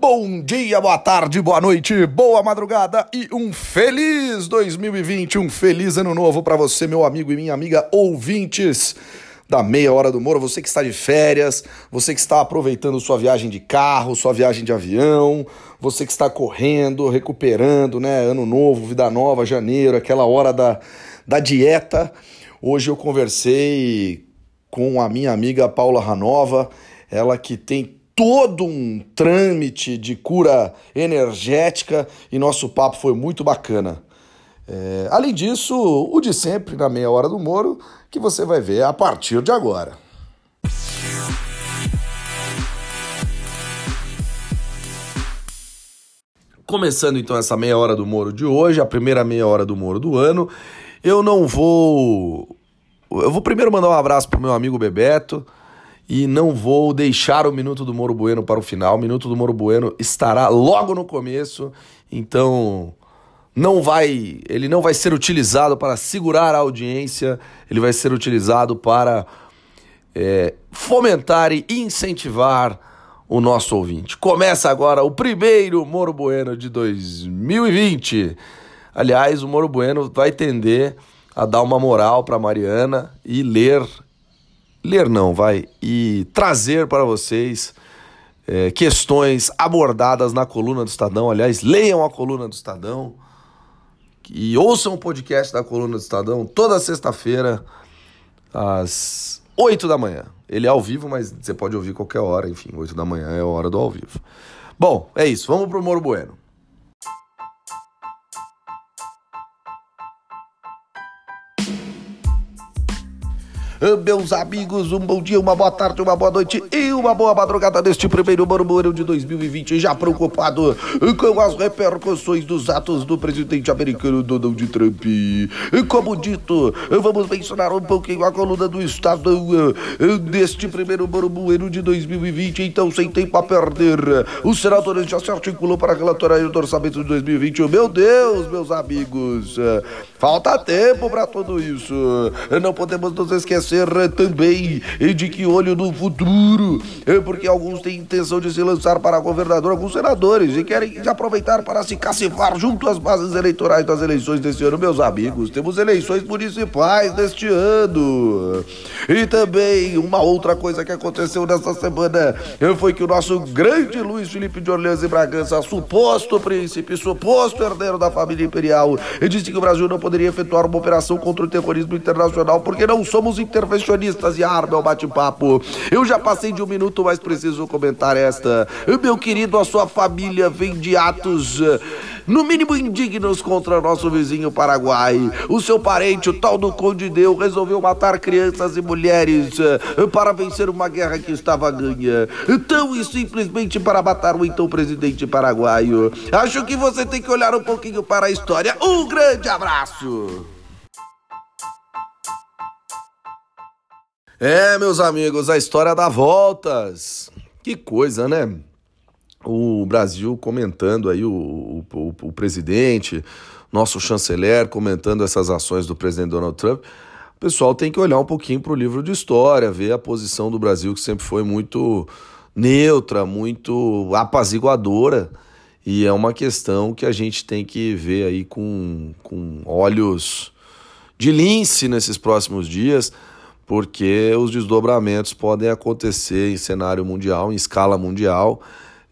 Bom dia, boa tarde, boa noite, boa madrugada e um feliz 2020, um feliz ano novo para você, meu amigo e minha amiga ouvintes da Meia Hora do Moro, você que está de férias, você que está aproveitando sua viagem de carro, sua viagem de avião, você que está correndo, recuperando, né? Ano novo, vida nova, janeiro, aquela hora da, da dieta. Hoje eu conversei com a minha amiga Paula Ranova, ela que tem todo um trâmite de cura energética e nosso papo foi muito bacana. É, além disso, o de sempre na meia hora do Moro, que você vai ver a partir de agora. Começando então essa meia hora do Moro de hoje, a primeira meia hora do Moro do ano, eu não vou. Eu vou primeiro mandar um abraço pro meu amigo Bebeto e não vou deixar o Minuto do Moro Bueno para o final. O Minuto do Moro Bueno estará logo no começo, então não vai, ele não vai ser utilizado para segurar a audiência, ele vai ser utilizado para é, fomentar e incentivar o nosso ouvinte. Começa agora o primeiro Moro Bueno de 2020. Aliás, o Moro Bueno vai tender a dar uma moral para Mariana e ler ler não, vai, e trazer para vocês é, questões abordadas na coluna do Estadão. Aliás, leiam a coluna do Estadão e ouçam o podcast da coluna do Estadão toda sexta-feira, às 8 da manhã. Ele é ao vivo, mas você pode ouvir qualquer hora, enfim, 8 da manhã é a hora do ao vivo. Bom, é isso, vamos pro Moro Bueno. Meus amigos, um bom dia, uma boa tarde, uma boa noite e uma boa madrugada neste primeiro murmúrio de 2020, já preocupado com as repercussões dos atos do presidente americano Donald Trump. Como dito, vamos mencionar um pouquinho a coluna do Estado deste primeiro murmúrio de 2020, então sem tempo a perder, os senadores já se articulam para relatório do orçamento de 2020. Meu Deus, meus amigos, falta tempo para tudo isso. Não podemos nos esquecer também de que olho no futuro, é porque alguns têm intenção de se lançar para governador, alguns senadores, e querem aproveitar para se cacifar junto às bases eleitorais das eleições deste ano, meus amigos. Temos eleições municipais deste ano. E também uma outra coisa que aconteceu nessa semana foi que o nosso grande Luiz Felipe de Orleans e Bragança, suposto príncipe, suposto herdeiro da família imperial, disse que o Brasil não poderia efetuar uma operação contra o terrorismo internacional porque não somos intervencionistas e arma é o bate-papo. Eu já passei de um minuto, mas preciso comentar esta. Meu querido, a sua família vem de atos eh, no mínimo indignos contra nosso vizinho Paraguai. O seu parente, o tal do Conde Deu, resolveu matar crianças e mulheres eh, para vencer uma guerra que estava ganha. Tão e simplesmente para matar o então presidente paraguaio. Acho que você tem que olhar um pouquinho para a história. Um grande abraço! É, meus amigos, a história dá voltas. Que coisa, né? O Brasil comentando aí, o, o, o presidente, nosso chanceler comentando essas ações do presidente Donald Trump. O pessoal tem que olhar um pouquinho para o livro de história, ver a posição do Brasil, que sempre foi muito neutra, muito apaziguadora. E é uma questão que a gente tem que ver aí com, com olhos de lince nesses próximos dias porque os desdobramentos podem acontecer em cenário mundial, em escala mundial.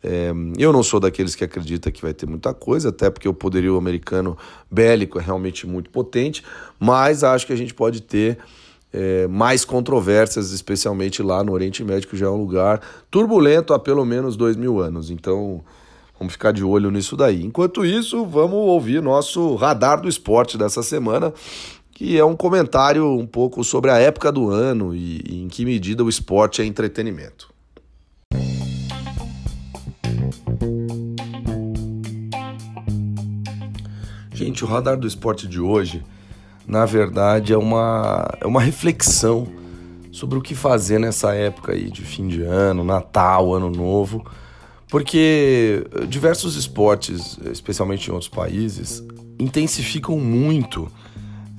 É, eu não sou daqueles que acredita que vai ter muita coisa, até porque o poderio americano bélico é realmente muito potente, mas acho que a gente pode ter é, mais controvérsias, especialmente lá no Oriente Médio, que já é um lugar turbulento há pelo menos dois mil anos. Então, vamos ficar de olho nisso daí. Enquanto isso, vamos ouvir nosso radar do esporte dessa semana, que é um comentário um pouco sobre a época do ano e, e em que medida o esporte é entretenimento. Gente, o radar do esporte de hoje, na verdade, é uma, é uma reflexão sobre o que fazer nessa época aí de fim de ano, Natal, Ano Novo, porque diversos esportes, especialmente em outros países, intensificam muito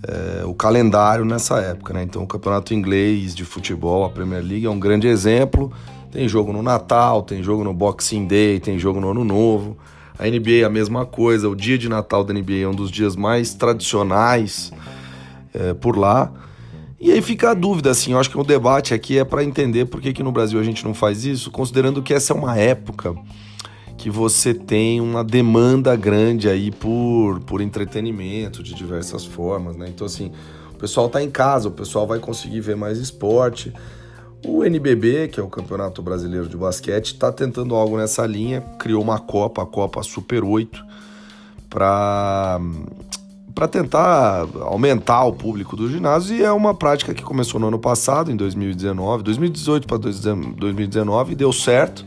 é, o calendário nessa época. Né? Então, o campeonato inglês de futebol, a Premier League, é um grande exemplo. Tem jogo no Natal, tem jogo no Boxing Day, tem jogo no Ano Novo. A NBA é a mesma coisa. O dia de Natal da NBA é um dos dias mais tradicionais é, por lá. E aí fica a dúvida, assim, eu acho que o debate aqui é para entender por que, que no Brasil a gente não faz isso, considerando que essa é uma época que você tem uma demanda grande aí por, por entretenimento de diversas formas, né? Então, assim, o pessoal tá em casa, o pessoal vai conseguir ver mais esporte. O NBB, que é o Campeonato Brasileiro de Basquete, está tentando algo nessa linha, criou uma Copa, a Copa Super 8, para para tentar aumentar o público do ginásio. E é uma prática que começou no ano passado, em 2019, 2018 para 2019 e deu certo.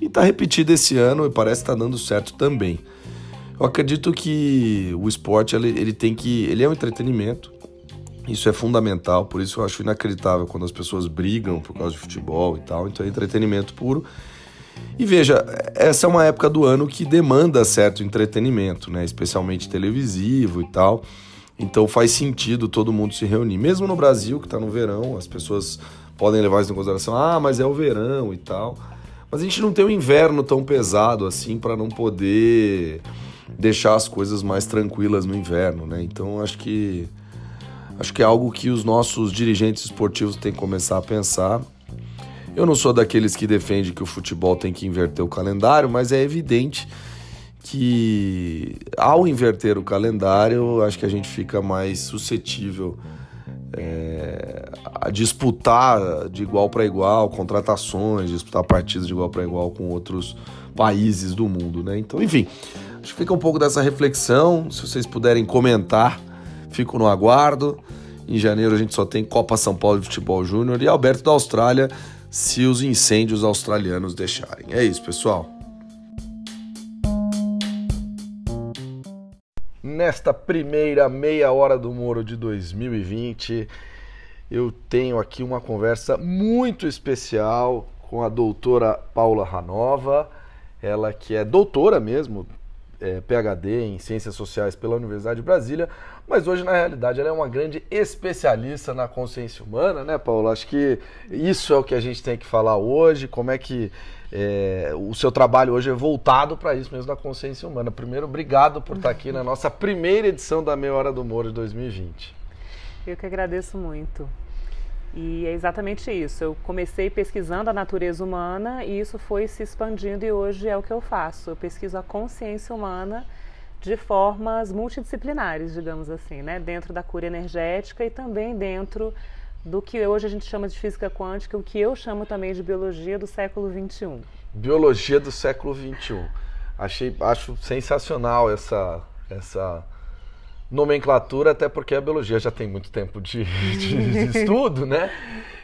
E está repetida esse ano e parece estar tá dando certo também. Eu acredito que o esporte ele, ele tem que ele é um entretenimento, isso é fundamental, por isso eu acho inacreditável quando as pessoas brigam por causa de futebol e tal. Então é entretenimento puro. E veja, essa é uma época do ano que demanda certo entretenimento, né? Especialmente televisivo e tal. Então faz sentido todo mundo se reunir. Mesmo no Brasil, que está no verão, as pessoas podem levar isso em consideração. Ah, mas é o verão e tal. Mas a gente não tem um inverno tão pesado assim para não poder deixar as coisas mais tranquilas no inverno, né? Então acho que Acho que é algo que os nossos dirigentes esportivos têm que começar a pensar. Eu não sou daqueles que defende que o futebol tem que inverter o calendário, mas é evidente que ao inverter o calendário, acho que a gente fica mais suscetível é, a disputar de igual para igual contratações, disputar partidas de igual para igual com outros países do mundo, né? Então, enfim, acho que fica um pouco dessa reflexão. Se vocês puderem comentar Fico no aguardo. Em janeiro a gente só tem Copa São Paulo de Futebol Júnior e Alberto da Austrália, se os incêndios australianos deixarem. É isso, pessoal. Nesta primeira meia hora do Moro de 2020, eu tenho aqui uma conversa muito especial com a doutora Paula Ranova, ela que é doutora mesmo, é, PhD em Ciências Sociais pela Universidade de Brasília, mas hoje, na realidade, ela é uma grande especialista na consciência humana, né, Paulo? Acho que isso é o que a gente tem que falar hoje, como é que é, o seu trabalho hoje é voltado para isso mesmo, da consciência humana. Primeiro, obrigado por estar aqui na nossa primeira edição da Meia Hora do Humor de 2020. Eu que agradeço muito. E é exatamente isso. Eu comecei pesquisando a natureza humana e isso foi se expandindo e hoje é o que eu faço. Eu pesquiso a consciência humana de formas multidisciplinares, digamos assim, né? dentro da cura energética e também dentro do que hoje a gente chama de física quântica, o que eu chamo também de biologia do século XXI. Biologia do século XXI. Achei, acho sensacional essa, essa nomenclatura, até porque a biologia já tem muito tempo de, de, de estudo, né?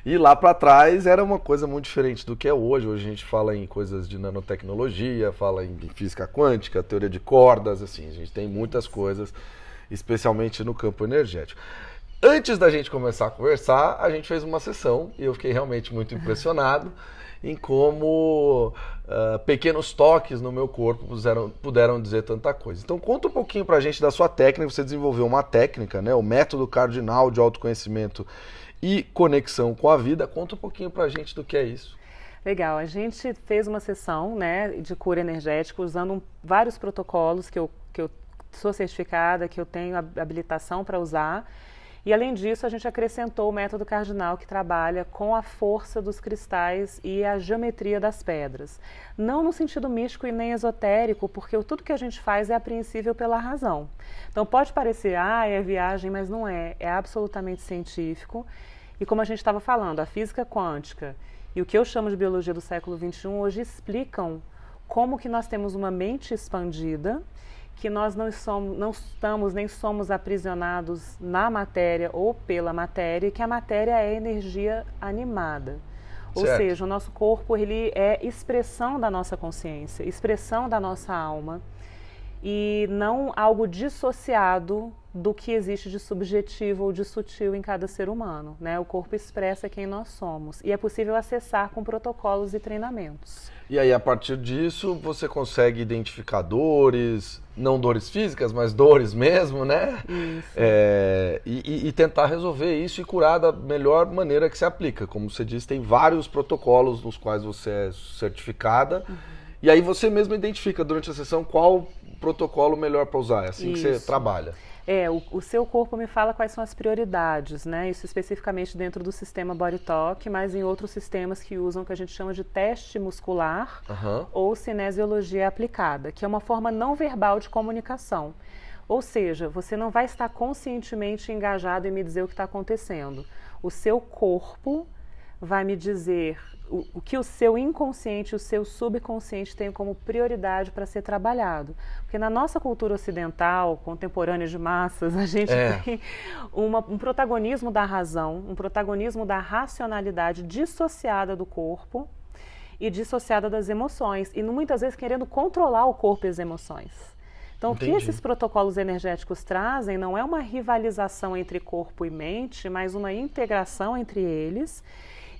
E lá para trás era uma coisa muito diferente do que é hoje. Hoje a gente fala em coisas de nanotecnologia, fala em física quântica, teoria de cordas, assim, a gente tem muitas coisas, especialmente no campo energético. Antes da gente começar a conversar, a gente fez uma sessão e eu fiquei realmente muito impressionado em como uh, pequenos toques no meu corpo puderam, puderam dizer tanta coisa. Então conta um pouquinho pra gente da sua técnica, você desenvolveu uma técnica, né, o método cardinal de autoconhecimento e conexão com a vida. Conta um pouquinho pra gente do que é isso. Legal, a gente fez uma sessão né, de cura energética usando vários protocolos que eu, que eu sou certificada, que eu tenho habilitação para usar e além disso, a gente acrescentou o método cardinal que trabalha com a força dos cristais e a geometria das pedras. Não no sentido místico e nem esotérico, porque tudo que a gente faz é apreensível pela razão. Então pode parecer, ah, é viagem, mas não é. É absolutamente científico. E como a gente estava falando, a física quântica e o que eu chamo de biologia do século XXI hoje explicam como que nós temos uma mente expandida que nós não, somos, não estamos nem somos aprisionados na matéria ou pela matéria, e que a matéria é energia animada. Ou certo. seja, o nosso corpo ele é expressão da nossa consciência, expressão da nossa alma e não algo dissociado do que existe de subjetivo ou de sutil em cada ser humano. Né? O corpo expressa quem nós somos e é possível acessar com protocolos e treinamentos. E aí, a partir disso, você consegue identificar dores, não dores físicas, mas dores mesmo, né? Isso. É, e, e, tentar resolver isso e curar da melhor maneira que se aplica. Como você disse, tem vários protocolos nos quais você é certificada. Uhum. E aí você mesmo identifica durante a sessão qual protocolo melhor para usar. É assim isso. que você trabalha. É, o, o, seu corpo me fala quais são as prioridades, né? Isso especificamente dentro do sistema Body Talk, mas em outros sistemas que usam o que a gente chama de teste muscular uhum. ou cinesiologia aplicada, que é uma forma não verbal de comunicação. Ou seja, você não vai estar conscientemente engajado em me dizer o que está acontecendo. O seu corpo vai me dizer o, o, que o seu inconsciente, o seu subconsciente tem como prioridade para ser trabalhado. Porque na nossa cultura ocidental, contemporânea de massas, a gente é. tem uma, um protagonismo da razão, um protagonismo da racionalidade dissociada do corpo e dissociada das emoções. E muitas vezes querendo controlar o corpo e as emoções. Então, Entendi. o que esses protocolos energéticos trazem não é uma rivalização entre corpo e mente, mas uma integração entre eles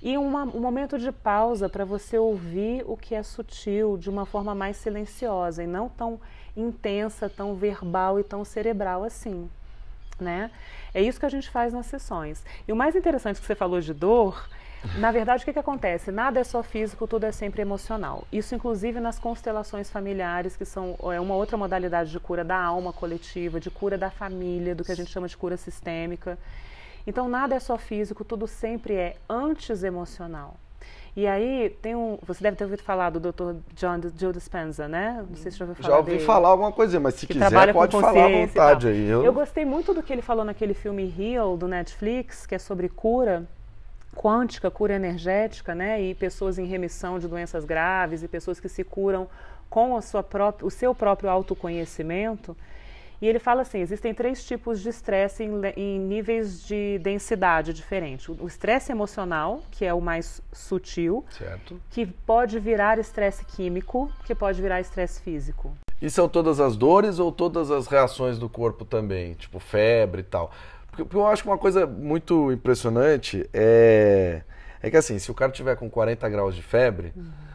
e uma, um momento de pausa para você ouvir o que é sutil de uma forma mais silenciosa e não tão intensa, tão verbal e tão cerebral assim. Né? É isso que a gente faz nas sessões. E o mais interessante que você falou de dor, na verdade, o que, que acontece? Nada é só físico, tudo é sempre emocional. Isso, inclusive, nas constelações familiares, que são é uma outra modalidade de cura da alma coletiva, de cura da família, do que a gente chama de cura sistêmica. Então nada é só físico, tudo sempre é antes emocional. E aí tem um, você deve ter ouvido falar do Dr. John Joe Dispenza, né? Não sei se já ouviu falar Já ouvi dele, falar alguma coisa, mas se quiser pode falar à vontade aí. Eu... eu gostei muito do que ele falou naquele filme Heal do Netflix, que é sobre cura quântica, cura energética, né? E pessoas em remissão de doenças graves e pessoas que se curam com a sua própria, o seu próprio autoconhecimento. E ele fala assim: existem três tipos de estresse em, em, níveis de densidade diferentes. O estresse emocional, que é o mais sutil, certo. que pode virar estresse químico, que pode virar estresse físico. E são todas as dores ou todas as reações do corpo também? Tipo febre e tal? Porque, porque eu acho que uma coisa muito impressionante é, é que assim, se o cara tiver com 40 graus de febre. Uhum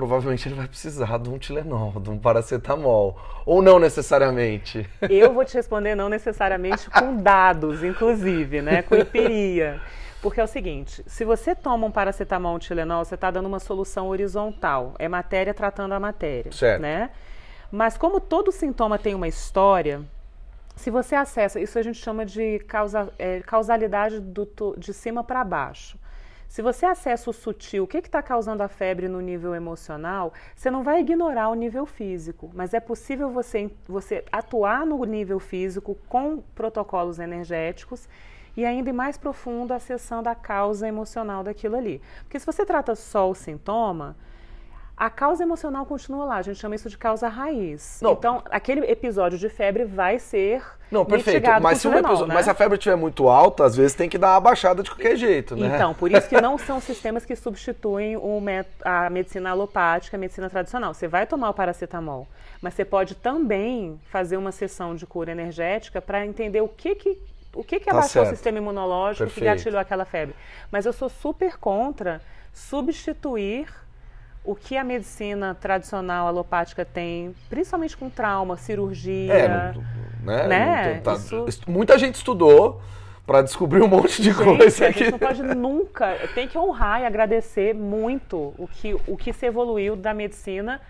provavelmente ele vai precisar de um Tilenol, de um paracetamol. Ou não necessariamente? Eu vou te responder não necessariamente com dados, inclusive, né? Com empiria. Porque é o seguinte, se você toma um paracetamol, um Tilenol, você está dando uma solução horizontal. É matéria tratando a matéria, certo. né? Mas como todo sintoma tem uma história, se você acessa, isso a gente chama de causa, é, causalidade do, de cima para baixo. Se você acessa o sutil, o que está causando a febre no nível emocional, você não vai ignorar o nível físico, mas é possível você, você atuar no nível físico com protocolos energéticos e ainda mais profundo acessando a causa emocional daquilo ali. Porque se você trata só o sintoma, a causa emocional continua lá, a gente chama isso de causa raiz. Não. Então, aquele episódio de febre vai ser não, perfeito. Mas se, episódio, né? mas se a febre estiver muito alta, às vezes tem que dar uma baixada de qualquer jeito, né? Então, por isso que não são sistemas que substituem o a medicina alopática, a medicina tradicional. Você vai tomar o paracetamol, mas você pode também fazer uma sessão de cura energética para entender o que que o que, que tá abaixou certo. o sistema imunológico Perfeito. que gatilhou aquela febre. Mas eu sou super contra substituir o que a medicina tradicional alopática tem, principalmente com trauma, cirurgia. É, né? né? Tá, Isso... Muita gente estudou para descobrir um monte de gente, coisa. A gente não pode nunca. Tem que honrar e agradecer muito o que, o que se evoluiu da medicina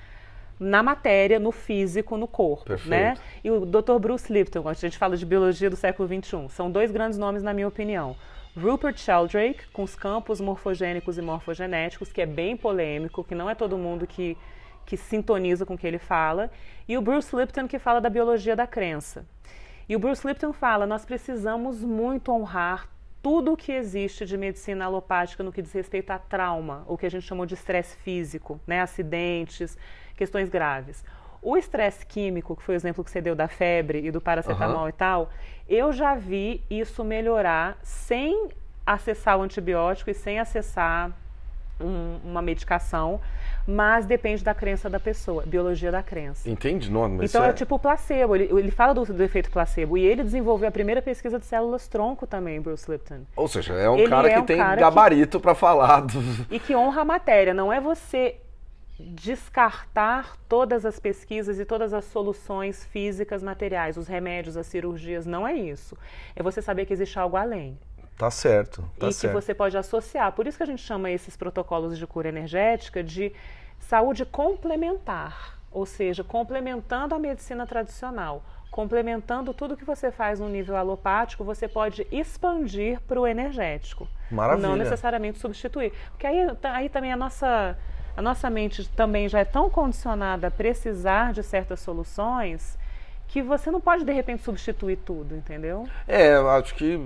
na matéria, no físico, no corpo, Perfeito. né? E o Dr. Bruce Lipton, a gente fala de biologia do século 21, são dois grandes nomes na minha opinião. Rupert Sheldrake, com os campos morfogênicos e morfogenéticos, que é bem polêmico, que não é todo mundo que, que sintoniza com o que ele fala, e o Bruce Lipton, que fala da biologia da crença. E o Bruce Lipton fala: nós precisamos muito honrar tudo o que existe de medicina alopática no que diz respeito a trauma, o que a gente chamou de estresse físico, né? acidentes, questões graves. O estresse químico, que foi o exemplo que você deu da febre e do paracetamol uhum. e tal, eu já vi isso melhorar sem acessar o antibiótico e sem acessar um, uma medicação, mas depende da crença da pessoa, biologia da crença. Entende? Não, mas então é... é... tipo placebo, ele, ele fala do, do, efeito placebo e ele desenvolveu a primeira pesquisa de células tronco também, Bruce Lipton. Ou seja, é um ele cara é que um tem gabarito para falar. Do... E que honra a matéria, não é você descartar todas as pesquisas e todas as soluções físicas, materiais, os remédios, as cirurgias, não é isso. É você saber que existe algo além. Tá certo. Tá e certo. que você pode associar. Por isso que a gente chama esses protocolos de cura energética de saúde complementar, ou seja, complementando a medicina tradicional, complementando tudo que você faz no nível alopático, você pode expandir para o energético. Maravilha. Não necessariamente substituir. Porque aí, aí também a nossa, a nossa mente também já é tão condicionada a precisar de certas soluções que você não pode de repente substituir tudo, entendeu? É, acho que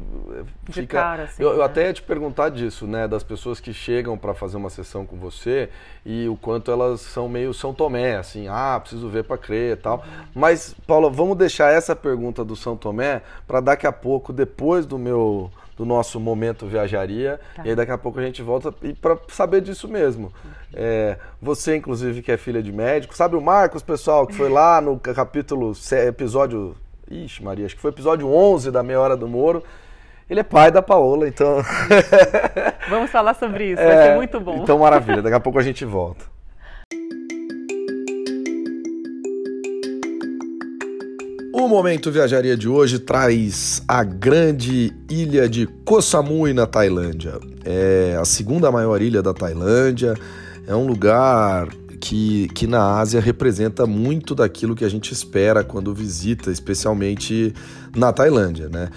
fica. De cara, assim, eu, né? eu até ia te perguntar disso, né, das pessoas que chegam para fazer uma sessão com você e o quanto elas são meio São Tomé, assim, ah, preciso ver para crer e tal. Uhum. Mas, Paula, vamos deixar essa pergunta do São Tomé para daqui a pouco, depois do meu do nosso momento viajaria. Tá. E aí daqui a pouco a gente volta para saber disso mesmo. É, você, inclusive, que é filha de médico, sabe o Marcos, pessoal, que foi lá no capítulo, episódio. Ixi, Maria, acho que foi episódio 11 da Meia Hora do Moro. Ele é pai da Paola, então. Vamos falar sobre isso, é, vai ser muito bom. Então, maravilha, daqui a pouco a gente volta. O Momento Viajaria de hoje traz a grande ilha de Koh Samui, na Tailândia. É a segunda maior ilha da Tailândia, é um lugar que, que na Ásia representa muito daquilo que a gente espera quando visita, especialmente na Tailândia, né?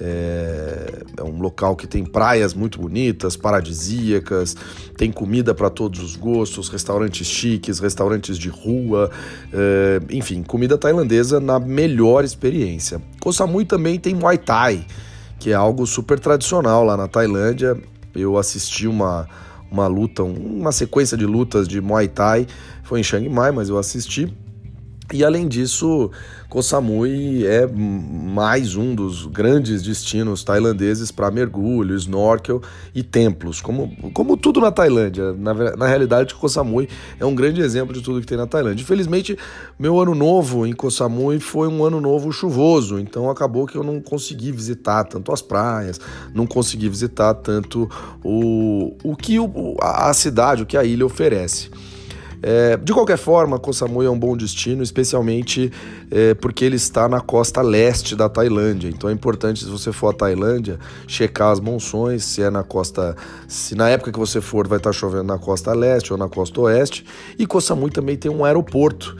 É, é, um local que tem praias muito bonitas, paradisíacas, tem comida para todos os gostos, restaurantes chiques, restaurantes de rua, é, enfim, comida tailandesa na melhor experiência. Koh Samui também tem Muay Thai, que é algo super tradicional lá na Tailândia. Eu assisti uma, uma luta, uma sequência de lutas de Muay Thai, foi em Chiang Mai, mas eu assisti e além disso, Koh Samui é mais um dos grandes destinos tailandeses para mergulho, snorkel e templos, como, como tudo na Tailândia. Na, na realidade, Koh Samui é um grande exemplo de tudo que tem na Tailândia. Infelizmente, meu ano novo em Koh Samui foi um ano novo chuvoso, então acabou que eu não consegui visitar tanto as praias, não consegui visitar tanto o, o que o, a cidade, o que a ilha oferece. É, de qualquer forma, Koh Samui é um bom destino, especialmente é, porque ele está na costa leste da Tailândia. Então é importante, se você for à Tailândia, checar as monções, se é na costa. Se na época que você for vai estar chovendo na costa leste ou na costa oeste. E Koh Samui também tem um aeroporto,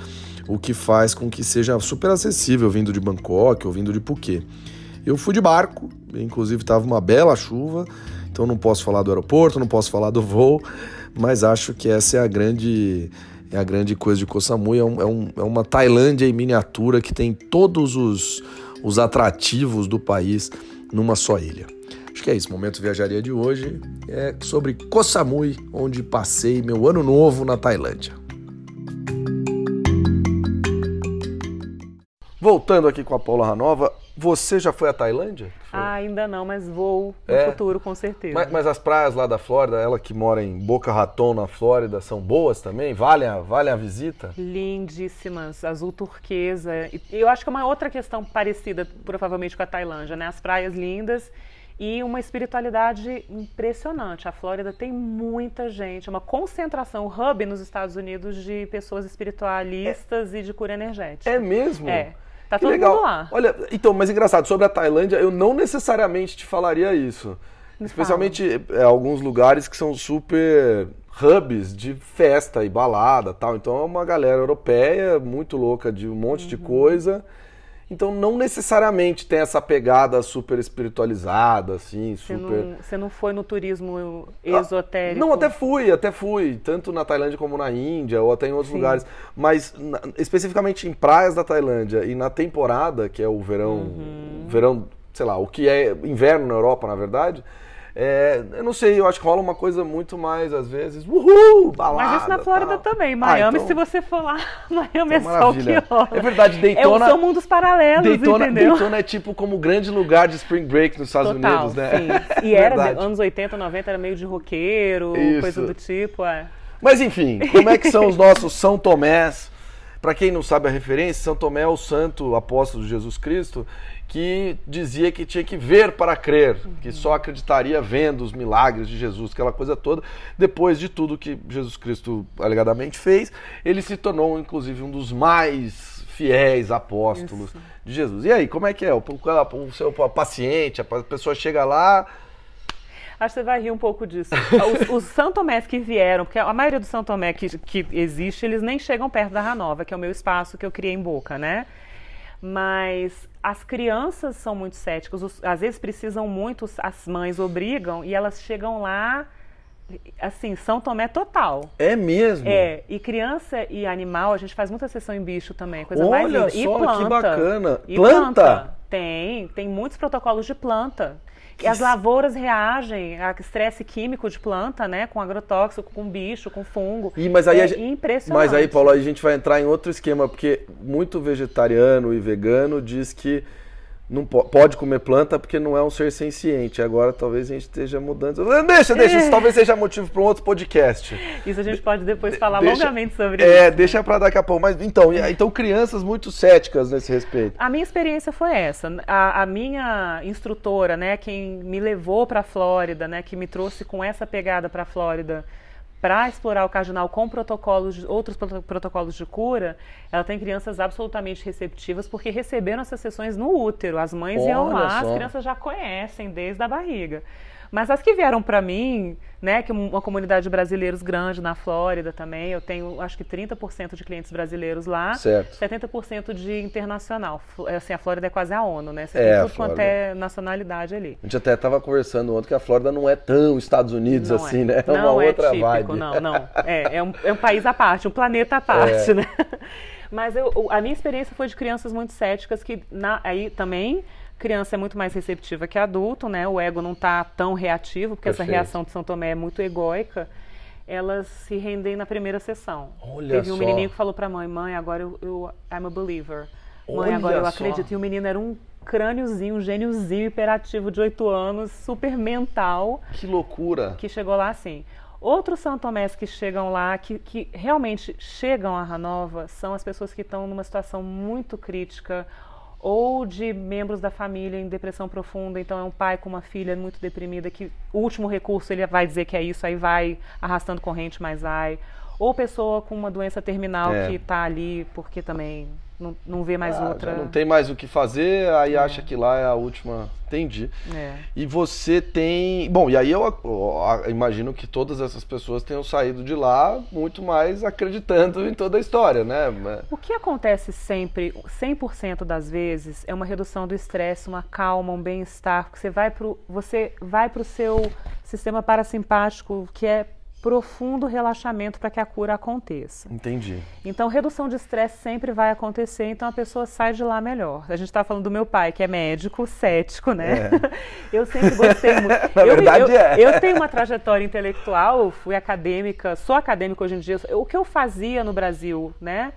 o que faz com que seja super acessível vindo de Bangkok ou vindo de Phuket. Eu fui de barco, inclusive estava uma bela chuva, então não posso falar do aeroporto, não posso falar do voo mas acho que essa é a grande é a grande coisa de Koh Samui, é, um, é, um, é uma Tailândia em miniatura que tem todos os, os atrativos do país numa só ilha. Acho que é isso, Momento Viajaria de hoje é sobre Koh Samui, onde passei meu ano novo na Tailândia. Voltando aqui com a Paula Ranova, você já foi à Tailândia? Ah, ainda não, mas vou no é. futuro com certeza. Mas, mas, as praias lá da Flórida, ela que mora em Boca Raton, na Flórida, são boas também? Valem a, valem a visita? Lindíssimas, azul turquesa. E eu acho que é uma outra questão parecida, provavelmente, com a Tailândia, né? As praias lindas e uma espiritualidade impressionante. A Flórida tem muita gente, uma concentração, um hub nos Estados Unidos de pessoas espiritualistas é. e de cura energética. É mesmo? É. Tá todo legal. mundo lá. Olha, então, mas engraçado, sobre a Tailândia, eu não necessariamente te falaria isso. Me Especialmente é, alguns lugares que são super hubs de festa e balada tal. Então é uma galera europeia muito louca de um monte uhum. de coisa. Então não necessariamente tem essa pegada super espiritualizada, assim, super. Você não, você não foi no turismo esotérico? não, até fui, até fui, tanto na Tailândia como na Índia ou até em outros Sim. lugares. Mas na, especificamente em praias da Tailândia e na temporada, que é o verão, uhum. verão, sei lá, o que é inverno na Europa, na verdade. É, eu não sei, eu acho que rola uma coisa muito mais, às vezes, uhul, balada. Mas isso na Flórida tal. também. Miami, Ah, então- se você for lá, Miami é Então, só o que rola. É verdade, Daytona- É, são mundos paralelos, Daytona, entendeu? Daytona é tipo como grande lugar de spring break nos Estados Total, Unidos, né? sim. E era, Verdade. de- anos 80, 90, era meio de roqueiro, Isso. coisa do tipo, é. Mas enfim, como é que são os nossos São Tomés? Para quem não sabe a referência, São Tomé é o santo apóstolo de Jesus Cristo que dizia que tinha que ver para crer, que só acreditaria vendo os milagres de Jesus, aquela coisa toda. Depois de tudo que Jesus Cristo alegadamente fez, ele se tornou inclusive um dos mais fiéis apóstolos Isso. de Jesus. E aí, como é que é? O, o seu paciente, a pessoa chega lá, Acho que você vai rir um pouco disso. Os, os São Tomés que vieram, porque a maioria dos São Tomé que, que existe, eles nem chegam perto da Ranova, que é o meu espaço que eu criei em Boca, né? Mas as crianças são muito céticas, os- às vezes precisam muito, as mães obrigam e elas chegam lá, assim, São Tomé total. é mesmo? É, e criança e animal, a gente faz muita sessão em bicho também, coisa mais Olha linda. E só, que planta. bacana. E Planta? Tem, tem muitos protocolos de planta. E as lavouras reagem a estresse químico de planta, né? Com agrotóxico, com bicho, com fungo. Ih, mas aí é gente- impressionante. Mas aí, Paulo, a gente vai entrar em outro esquema, porque muito vegetariano e vegano diz que não po- pode comer planta porque não é um ser senciente. Agora talvez a gente esteja mudando. Deixa, deixa, isso talvez seja motivo para um outro podcast. Isso a gente pode depois falar Deixa- longamente sobre É, isso. deixa para daqui a pouco. Mas então, então crianças muito céticas nesse respeito. A minha experiência foi essa. A, a minha instrutora, né, quem me levou para a Flórida, né, que me trouxe com essa pegada para a Flórida para explorar o cardinal com protocolos, outros proto- protocolos de cura, ela tem crianças absolutamente receptivas porque receberam essas sessões no útero. As mães iam Olha lá, só. as crianças já conhecem desde a barriga. Mas as que vieram para mim, né, que é uma comunidade de brasileiros grande na Flórida também, eu tenho acho que 30% de clientes brasileiros lá, Certo. 70% de internacional. Fl- Assim, a Flórida é quase a ONU, né? Você É, tem tudo quanto é nacionalidade ali. A gente até estava conversando ontem que a Flórida não é tão Estados Unidos Não assim, é. né? É uma não outra é típico, vibe. não, não. É, é, um, é um país à parte, um planeta à parte, É. né? Mas eu- a minha experiência foi de crianças muito céticas que na- aí também criança é muito mais receptiva que adulto, né? O ego não está tão reativo, porque essa Perfeito. reação de São Tomé é muito egóica. Elas se rendem na primeira sessão. Olha Teve um só. menininho que falou pra mãe, mãe, agora eu, eu I'm a believer. Mãe, Olha agora eu só. acredito. E o menino era um crâniozinho, um gêniozinho hiperativo de 8 anos, super mental Que loucura. que chegou lá assim. Outros São Tomés que chegam lá, que, que realmente chegam a Ranova, são as pessoas que estão numa situação muito crítica ou de membros da família em depressão profunda, então é um pai com uma filha muito deprimida que o último recurso ele vai dizer que é isso, aí vai arrastando corrente, mas vai. Ou pessoa com uma doença terminal É. que está ali porque também não, não vê mais Ah, outra. não tem mais o que fazer, aí acha que lá é a última. Entendi. É. E você tem. Bom, e aí eu, eu imagino que todas essas pessoas tenham saído de lá muito mais acreditando em toda a história, né? O que acontece sempre, 100% das vezes, é uma redução do estresse, uma calma, um bem-estar. Você vai pro, você vai para o seu sistema parasimpático, que é profundo relaxamento para que a cura aconteça. Entendi. Então, redução de estresse sempre vai acontecer, então a pessoa sai de lá melhor. A gente está falando do meu pai, que é médico, cético, né? Eu sempre gostei muito. Na eu, verdade, eu, é. eu tenho uma trajetória intelectual, fui acadêmica, sou acadêmica hoje em dia. O que eu fazia no Brasil, né?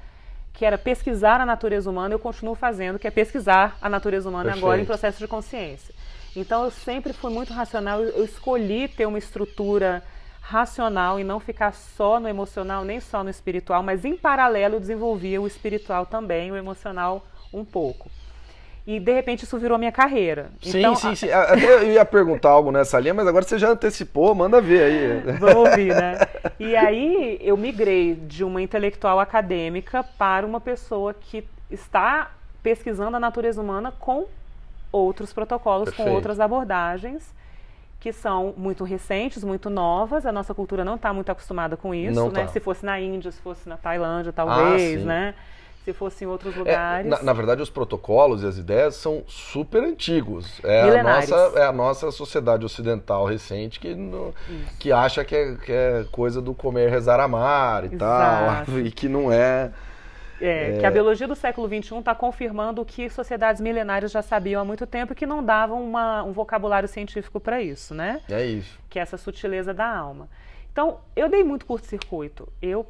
Que era pesquisar a natureza humana, eu continuo fazendo, que é pesquisar a natureza humana agora em Perfeito. processo de consciência. Então, eu sempre fui muito racional, eu escolhi ter uma estrutura racional e não ficar só no emocional, nem só no espiritual, mas em paralelo desenvolvia o espiritual também, o emocional um pouco. E de repente isso virou minha carreira. Sim, então, sim, sim. Até eu ia perguntar algo nessa linha, mas agora você já antecipou, manda ver aí. Vamos ouvir, né? E aí eu migrei de uma intelectual acadêmica para uma pessoa que está pesquisando a natureza humana com outros protocolos, Perfeito. com outras abordagens que são muito recentes, muito novas. A nossa cultura não está muito acostumada com isso, né? tá. Se fosse na Índia, se fosse na Tailândia, talvez, sim. né? Se fosse em outros É, lugares. na, na verdade, os protocolos e as ideias são super antigos. É a, Milenares. nossa, é a nossa sociedade ocidental recente que, no- que acha que é, que é coisa do comer, rezar, amar e tal, Exato. e que não é. É, é, que a biologia do século XXI está confirmando o que sociedades milenárias já sabiam há muito tempo e que não davam uma, um vocabulário científico para isso, né? É isso. Que é essa sutileza da alma. Então, eu dei muito curto-circuito. Eu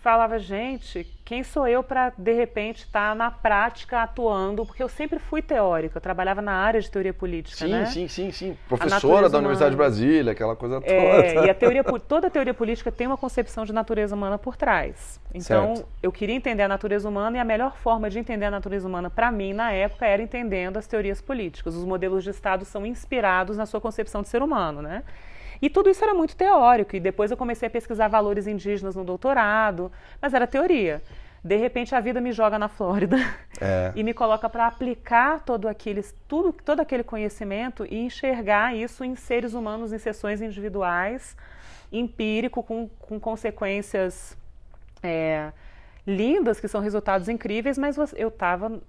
falava, gente, quem sou eu para de repente estar tá na prática atuando? Porque eu sempre fui teórica, eu trabalhava na área de teoria política, sim, né? Sim, sim, sim, Professora da Universidade de Brasília, aquela coisa é, toda. É, e a teoria, toda a teoria política tem uma concepção de natureza humana por trás. Então, certo. eu queria entender a natureza humana e a melhor forma de entender a natureza humana para mim na época era entendendo as teorias políticas. Os modelos de Estado são inspirados na sua concepção de ser humano, né? E tudo isso era muito teórico, e depois eu comecei a pesquisar valores indígenas no doutorado, mas era teoria. De repente a vida me joga na Flórida é. e me coloca para aplicar todo aquele, tudo, todo aquele conhecimento e enxergar isso em seres humanos em sessões individuais, empírico, com, com consequências é, lindas, que são resultados incríveis, mas eu estava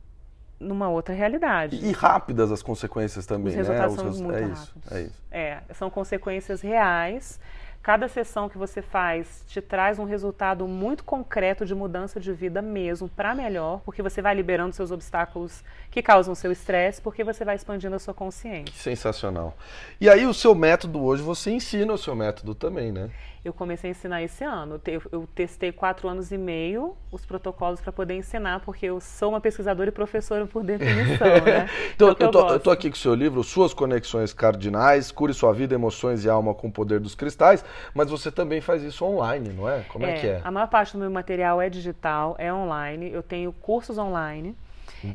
numa outra realidade. E, rápidas as consequências também, Os né? resultados né? são Os, muito é rápidos. Isso, é isso. É, são consequências reais. Cada sessão que você faz te traz um resultado muito concreto de mudança de vida mesmo, para melhor, porque você vai liberando seus obstáculos que causam seu estresse, porque você vai expandindo a sua consciência. Sensacional. E aí o seu método hoje, você ensina o seu método também, né? Eu comecei a ensinar esse ano. Eu testei quatro anos e meio os protocolos para poder ensinar, porque eu sou uma pesquisadora e professora por definição, né? então, é eu, tô, eu, tô, aqui com o seu livro, Suas Conexões Cardinais, Cure Sua Vida, Emoções e Alma com o Poder dos Cristais, mas você também faz isso online, não é? Como é, é que é? A maior parte do meu material é digital, é online. Eu tenho cursos online.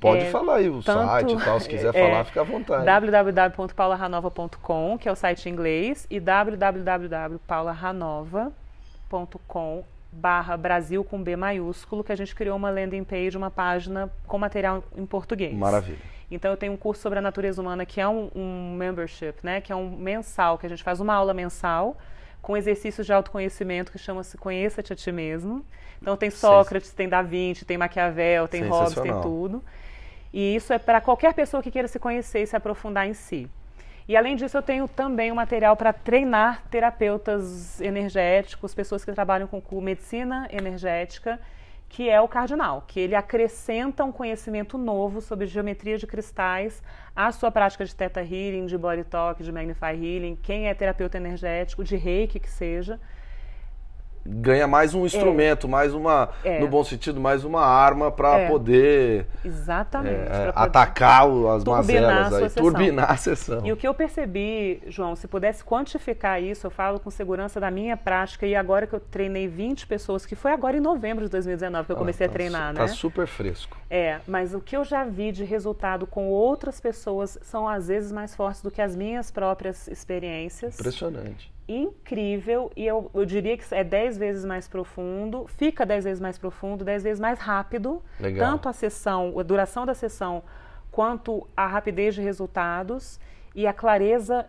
Pode é, falar aí o tanto, site e tal, se quiser é, falar, fica à vontade. www.paularanova.com, que é o site em inglês, e www.paularanova.com barra Brasil com B maiúsculo, que a gente criou uma landing page, uma página com material em português. Maravilha. Então eu tenho um curso sobre a natureza humana que é um, um membership, né? Que é um mensal, que a gente faz uma aula mensal com exercícios de autoconhecimento que chama-se Conheça-te a ti mesmo. Então tem Sócrates, tem Da Vinci, tem Maquiavel, tem Hobbes, tem tudo. E isso é para qualquer pessoa que queira se conhecer e se aprofundar em si. E além disso, eu tenho também um material para treinar terapeutas energéticos, pessoas que trabalham com medicina energética, que é o cardinal, que ele acrescenta um conhecimento novo sobre geometria de cristais à sua prática de Theta Healing, de Body Talk, de Magnify Healing, quem é terapeuta energético, de reiki que seja ganha mais um instrumento, é. mais uma, é. no bom sentido, mais uma arma para é. poder, Exatamente, é, poder atacar as mazelas aí, sessão. turbinar a sessão. E o que eu percebi, João, se pudesse quantificar isso, eu falo com segurança da minha prática e agora que eu treinei 20 pessoas, que foi agora em novembro de 2019 que eu ah, comecei ah, tá, a treinar, tá né? Tá super fresco. É, mas o que eu já vi de resultado com outras pessoas são às vezes mais fortes do que as minhas próprias experiências. Impressionante incrível e eu, eu diria que é 10 vezes mais profundo, fica 10 vezes mais profundo, 10 vezes mais rápido. Legal. Tanto a sessão, a duração da sessão, quanto a rapidez de resultados e a clareza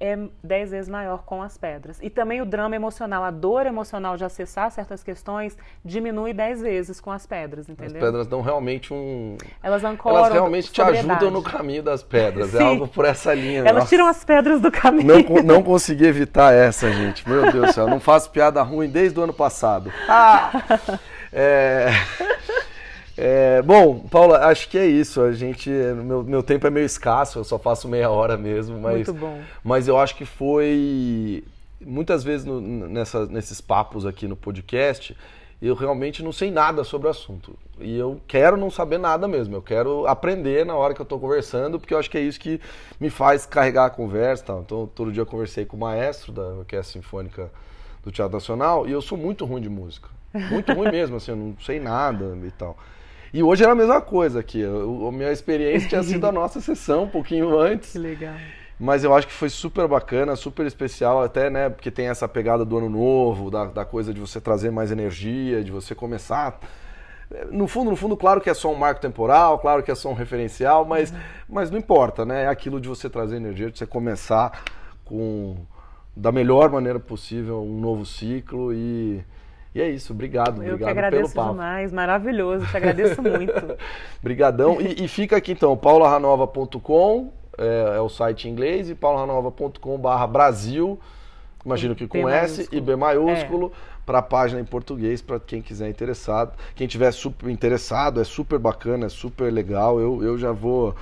é dez vezes maior com as pedras. E também o drama emocional, a dor emocional de acessar certas questões diminui dez vezes com as pedras, entendeu? As pedras dão realmente um... Elas ancoram Elas realmente te ajudam no caminho das pedras, é Sim. é algo por essa linha. Elas Nossa. tiram as pedras do caminho. Não, não consegui evitar essa, gente. Meu Deus do céu, não faço piada ruim desde o ano passado. Ah! É... É, bom, Paula, acho que é isso. A gente, meu, meu tempo é meio escasso, eu só faço meia hora mesmo, mas, Muito bom. mas eu acho que foi muitas vezes no, nessa, nesses papos aqui no podcast, eu realmente não sei nada sobre o assunto. E eu quero não saber nada mesmo. Eu quero aprender na hora que eu estou conversando, porque eu acho que é isso que me faz carregar a conversa. Tá? Então, todo dia eu conversei com o maestro da Orquestra Sinfônica do Teatro Nacional e eu sou muito ruim de música. Muito ruim mesmo, assim, eu não sei nada e tal. E hoje era a mesma coisa aqui. a minha experiência tinha sido a nossa sessão um pouquinho antes. Que legal. Mas eu acho que foi super bacana, super especial, até, né? Porque tem essa pegada do ano novo, da, da coisa de você trazer mais energia, de você começar. No fundo, no fundo, claro que é só um marco temporal, claro que é só um referencial, mas, uhum. mas não importa, né? É aquilo de você trazer energia, de você começar com da melhor maneira possível um novo ciclo e e é isso, obrigado. Eu obrigado que agradeço demais, maravilhoso, te agradeço muito. Obrigadão. E, e, fica aqui então, paularanova.com é, é, o site em inglês e paularanova.com barra Brasil Imagino que com S e B maiúsculo é. para a página em português, para quem quiser interessado. Quem tiver super interessado, é super bacana, é super legal. Eu, eu já vou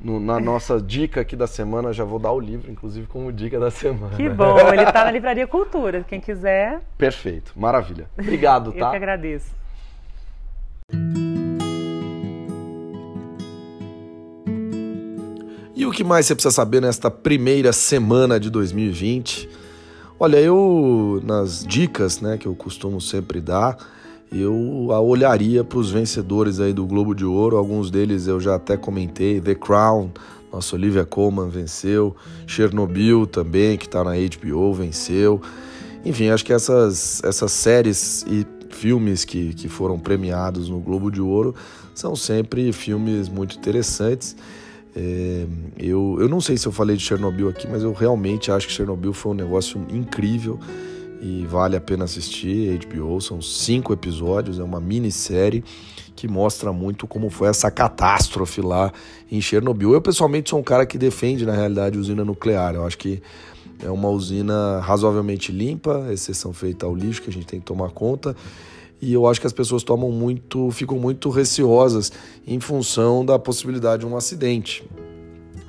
no, na nossa dica aqui da semana, já vou dar o livro, inclusive, como dica da semana. Que bom, ele está na Livraria Cultura, quem quiser. Perfeito, maravilha. Obrigado, tá? Eu que agradeço. E o que mais você precisa saber nesta primeira semana de 2020? Olha, eu, nas dicas né, que eu costumo sempre dar, eu olharia para os vencedores aí do Globo de Ouro. Alguns deles eu já até comentei. The Crown, nossa Olivia Colman venceu. Chernobyl também, que está na HBO, venceu. Enfim, acho que essas, essas séries e filmes que, que foram premiados no Globo de Ouro são sempre filmes muito interessantes. É, eu, eu não sei se eu falei de Chernobyl aqui, mas eu realmente acho que Chernobyl foi um negócio incrível e vale a pena assistir. HBO são cinco episódios, é uma minissérie que mostra muito como foi essa catástrofe lá em Chernobyl. Eu pessoalmente sou um cara que defende na realidade usina nuclear. Eu acho que é uma usina razoavelmente limpa, exceção feita ao lixo que a gente tem que tomar conta. E eu acho que as pessoas tomam muito, ficam muito receosas em função da possibilidade de um acidente.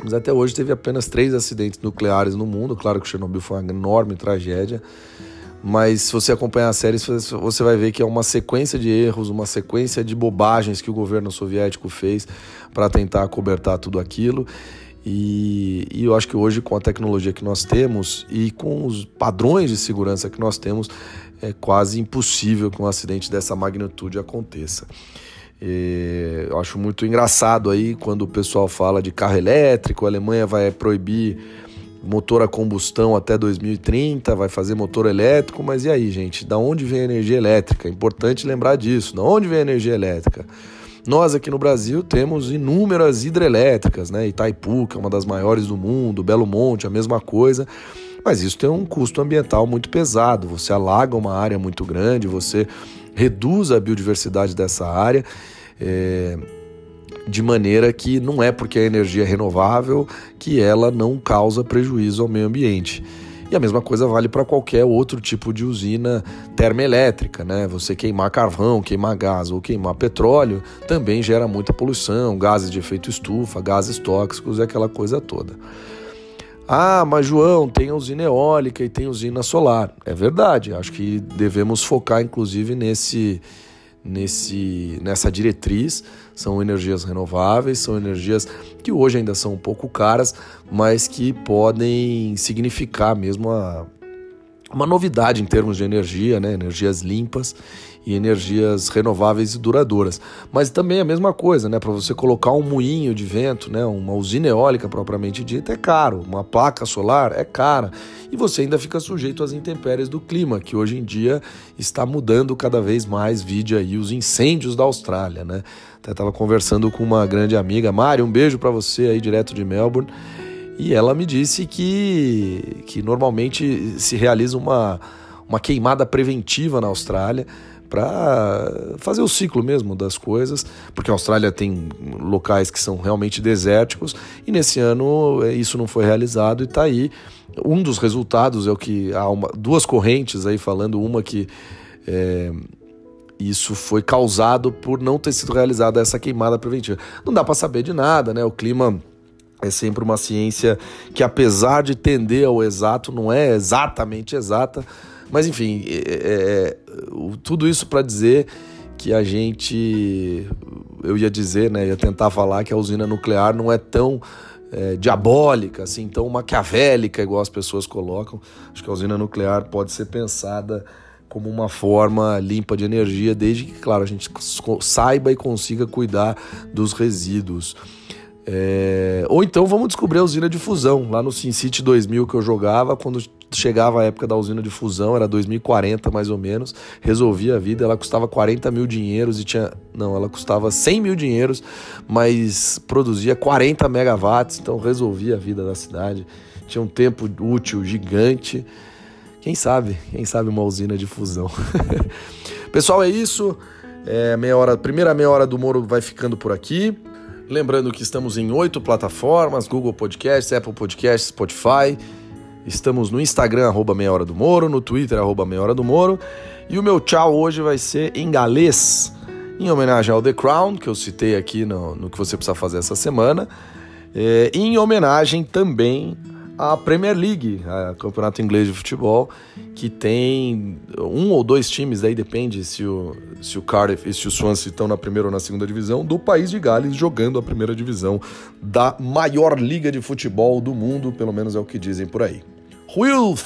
Mas até hoje teve apenas três acidentes nucleares no mundo. Claro que Chernobyl foi uma enorme tragédia mas se você acompanhar a série, você vai ver que é uma sequência de erros, uma sequência de bobagens que o governo soviético fez para tentar cobertar tudo aquilo. E, e, eu acho que hoje, com a tecnologia que nós temos e com os padrões de segurança que nós temos, é quase impossível que um acidente dessa magnitude aconteça. E eu acho muito engraçado aí quando o pessoal fala de carro elétrico, a Alemanha vai proibir motor a combustão até 2030, vai fazer motor elétrico, mas e aí, gente? Da onde vem a energia elétrica? É importante lembrar disso. Da onde vem a energia elétrica? Nós aqui no Brasil temos inúmeras hidrelétricas, né? Itaipu, que é uma das maiores do mundo, Belo Monte, a mesma coisa. Mas isso tem um custo ambiental muito pesado. Você alaga uma área muito grande, você reduz a biodiversidade dessa área. É de maneira que não é porque a energia é renovável que ela não causa prejuízo ao meio ambiente. E a mesma coisa vale para qualquer outro tipo de usina termoelétrica, né? Você queimar carvão, queimar gás ou queimar petróleo também gera muita poluição, gases de efeito estufa, gases tóxicos e aquela coisa toda. Ah, mas João, tem usina eólica e tem usina solar. É verdade, acho que devemos focar inclusive nesse nesse, nessa diretriz. São energias renováveis, são energias que hoje ainda são um pouco caras, mas que podem significar mesmo a, uma novidade em termos de energia, né? energias limpas e energias renováveis e duradouras. Mas também a mesma coisa, né? Para você colocar um moinho de vento, né? uma usina eólica propriamente dita, é caro. Uma placa solar é cara. E você ainda fica sujeito às intempéries do clima, que hoje em dia está mudando cada vez mais. Vide aí os incêndios da Austrália, né? Até estava conversando com uma grande amiga, Mari, um beijo para você aí direto de Melbourne. E ela me disse que, que normalmente se realiza uma, uma queimada preventiva na Austrália para fazer o ciclo mesmo das coisas, porque a Austrália tem locais que são realmente desérticos e nesse ano é, isso não foi realizado e está aí. Um dos resultados é o que há uma, duas correntes aí falando, uma que é, isso foi causado por não ter sido realizada essa queimada preventiva. Não dá para saber de nada, né? O clima é sempre uma ciência que, apesar de tender ao exato, não é exatamente exata mas enfim, é, é, é tudo isso para dizer que a gente, eu ia dizer, né, ia tentar falar que a usina nuclear não é tão é, diabólica, assim, tão maquiavélica, igual as pessoas colocam. Acho que a usina nuclear pode ser pensada como uma forma limpa de energia, desde que, claro, a gente saiba e consiga cuidar dos resíduos. É... Ou então vamos descobrir a usina de fusão. Lá no SimCity 2000 que eu jogava, quando chegava a época da usina de fusão, era 2040 mais ou menos, resolvia a vida. Ela custava 40 mil dinheiros e tinha. Não, ela custava 100 mil dinheiros, mas produzia 40 megawatts, então resolvia a vida da cidade. Tinha um tempo útil gigante. Quem sabe? Quem sabe uma usina de fusão. Pessoal, é isso. É, meia hora, primeira meia hora do Moro vai ficando por aqui. Lembrando que estamos em oito plataformas: Google Podcasts, Apple Podcasts, Spotify. Estamos no Instagram, arroba Meia Hora do Moro, no Twitter, arroba Meia Hora do Moro. E o meu tchau hoje vai ser em galês, em homenagem ao The Crown, que eu citei aqui no, no que você precisa fazer essa semana. É, em homenagem também à Premier League, a campeonato inglês de futebol, que tem um ou dois times, daí depende se o, se o Cardiff e se o Swansea estão na primeira ou na segunda divisão, do país de Gales jogando a primeira divisão da maior liga de futebol do mundo, pelo menos é o que dizem por aí. Huil